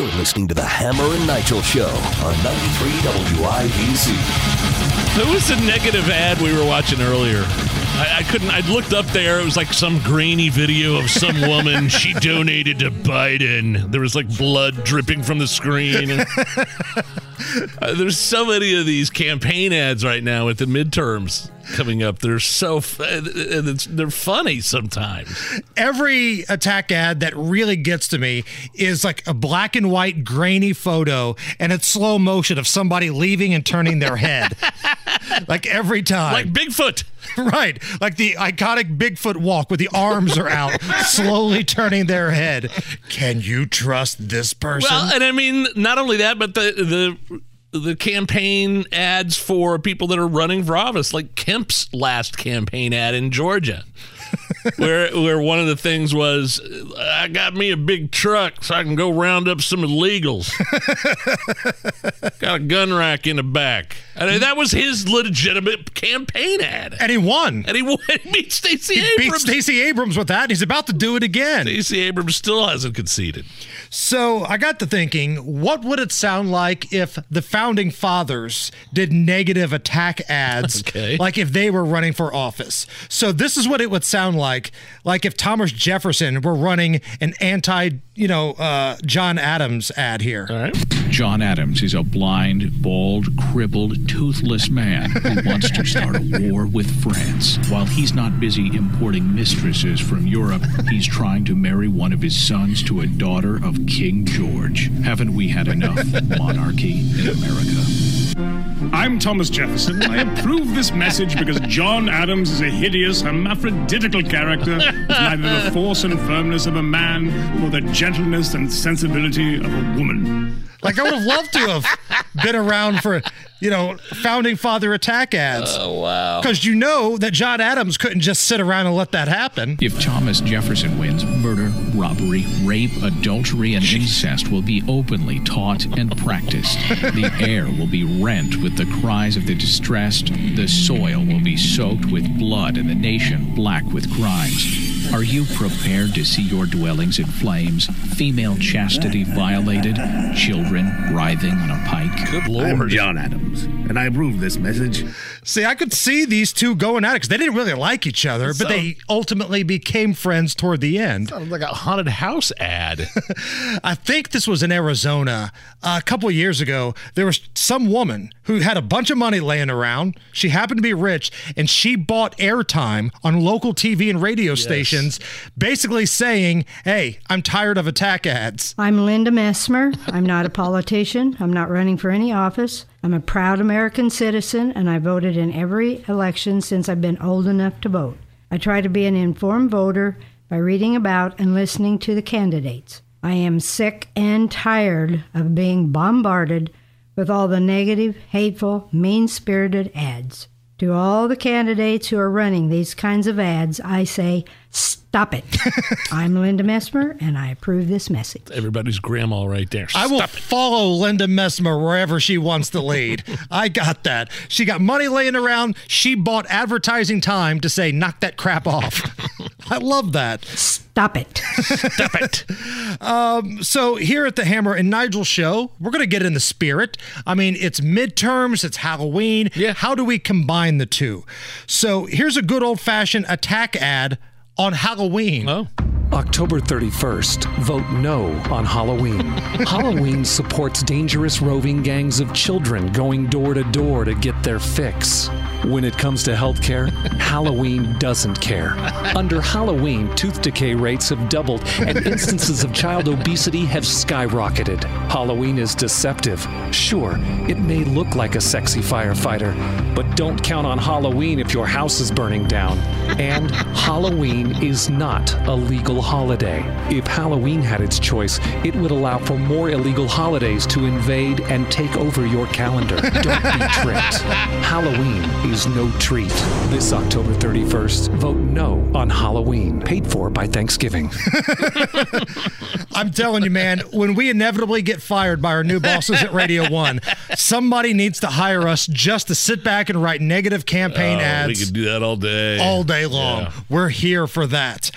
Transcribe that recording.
You're listening to the Hammer and Nigel Show on 93 WIBC. Who was the negative ad we were watching earlier? I, I, couldn't. I looked up there. It was like some grainy video of some woman. she donated to Biden. There was like blood dripping from the screen. uh, there's so many of these campaign ads right now with the midterms coming up. They're so they're funny sometimes. Every attack ad that really gets to me is like a black and white grainy photo and it's slow motion of somebody leaving and turning their head. like every time. Like Bigfoot. Right. Like the iconic Bigfoot walk where the arms are out, slowly turning their head. Can you trust this person? Well, and I mean, not only that, but the the the campaign ads for people that are running for office, like Kemp's last campaign ad in Georgia. Where where one of the things was I got me a big truck so I can go round up some illegals. got a gun rack in the back. Mean, that was his legitimate campaign ad. And he won. And he won. He beat Stacey Abrams. He beat Stacey Abrams with that. And he's about to do it again. Stacey Abrams still hasn't conceded. So I got to thinking, what would it sound like if the founding fathers did negative attack ads, okay. like if they were running for office? So this is what it would sound like, like like if Thomas Jefferson were running an anti, you know, uh, John Adams ad here. All right. John Adams is a blind, bald, crippled, toothless man who wants to start a war with France. While he's not busy importing mistresses from Europe, he's trying to marry one of his sons to a daughter of King George. Haven't we had enough monarchy in America? I'm Thomas Jefferson. I approve this message because John Adams is a hideous, hermaphroditical character with neither the force and firmness of a man nor the gentleness and sensibility of a woman. Like I would have loved to have been around for, you know, founding father attack ads. Oh wow! Because you know that John Adams couldn't just sit around and let that happen. If Thomas Jefferson wins, murder, robbery, rape, adultery, and incest will be openly taught and practiced. The air will be rent with the cries of the distressed. The soil will be soaked with blood, and the nation black with crimes. Are you prepared to see your dwellings in flames, female chastity violated, children writhing on a pike? Good Lord. I'm John Adams, and I approve this message. See, I could see these two going at it because they didn't really like each other, but they ultimately became friends toward the end. Sounds like a haunted house ad. I think this was in Arizona uh, a couple years ago. There was some woman who had a bunch of money laying around. She happened to be rich, and she bought airtime on local TV and radio yes. stations, basically saying, "Hey, I'm tired of attack ads." I'm Linda Messmer. I'm not a politician. I'm not running for any office. I'm a proud American citizen, and I voted in every election since I've been old enough to vote. I try to be an informed voter by reading about and listening to the candidates. I am sick and tired of being bombarded with all the negative, hateful, mean spirited ads. To all the candidates who are running these kinds of ads, I say, stop it. I'm Linda Messmer, and I approve this message. Everybody's grandma right there. Stop I will it. follow Linda Messmer wherever she wants to lead. I got that. She got money laying around. She bought advertising time to say, knock that crap off. I love that. Stop it. Stop it. Um, so here at the Hammer and Nigel show, we're going to get in the spirit. I mean, it's midterms, it's Halloween. Yeah. How do we combine the two? So here's a good old fashioned attack ad on Halloween. Oh. October 31st, vote no on Halloween. Halloween supports dangerous roving gangs of children going door to door to get their fix. When it comes to healthcare, Halloween doesn't care. Under Halloween, tooth decay rates have doubled and instances of child obesity have skyrocketed. Halloween is deceptive. Sure, it may look like a sexy firefighter, but don't count on Halloween if your house is burning down. And Halloween is not a legal holiday. If Halloween had its choice, it would allow for more illegal holidays to invade and take over your calendar. Don't be tricked. Halloween is no treat. This October 31st, vote no on Halloween, paid for by Thanksgiving. I'm telling you, man, when we inevitably get fired by our new bosses at Radio One, somebody needs to hire us just to sit back and write negative campaign oh, ads. We could do that all day. All day long. Yeah. We're here for that.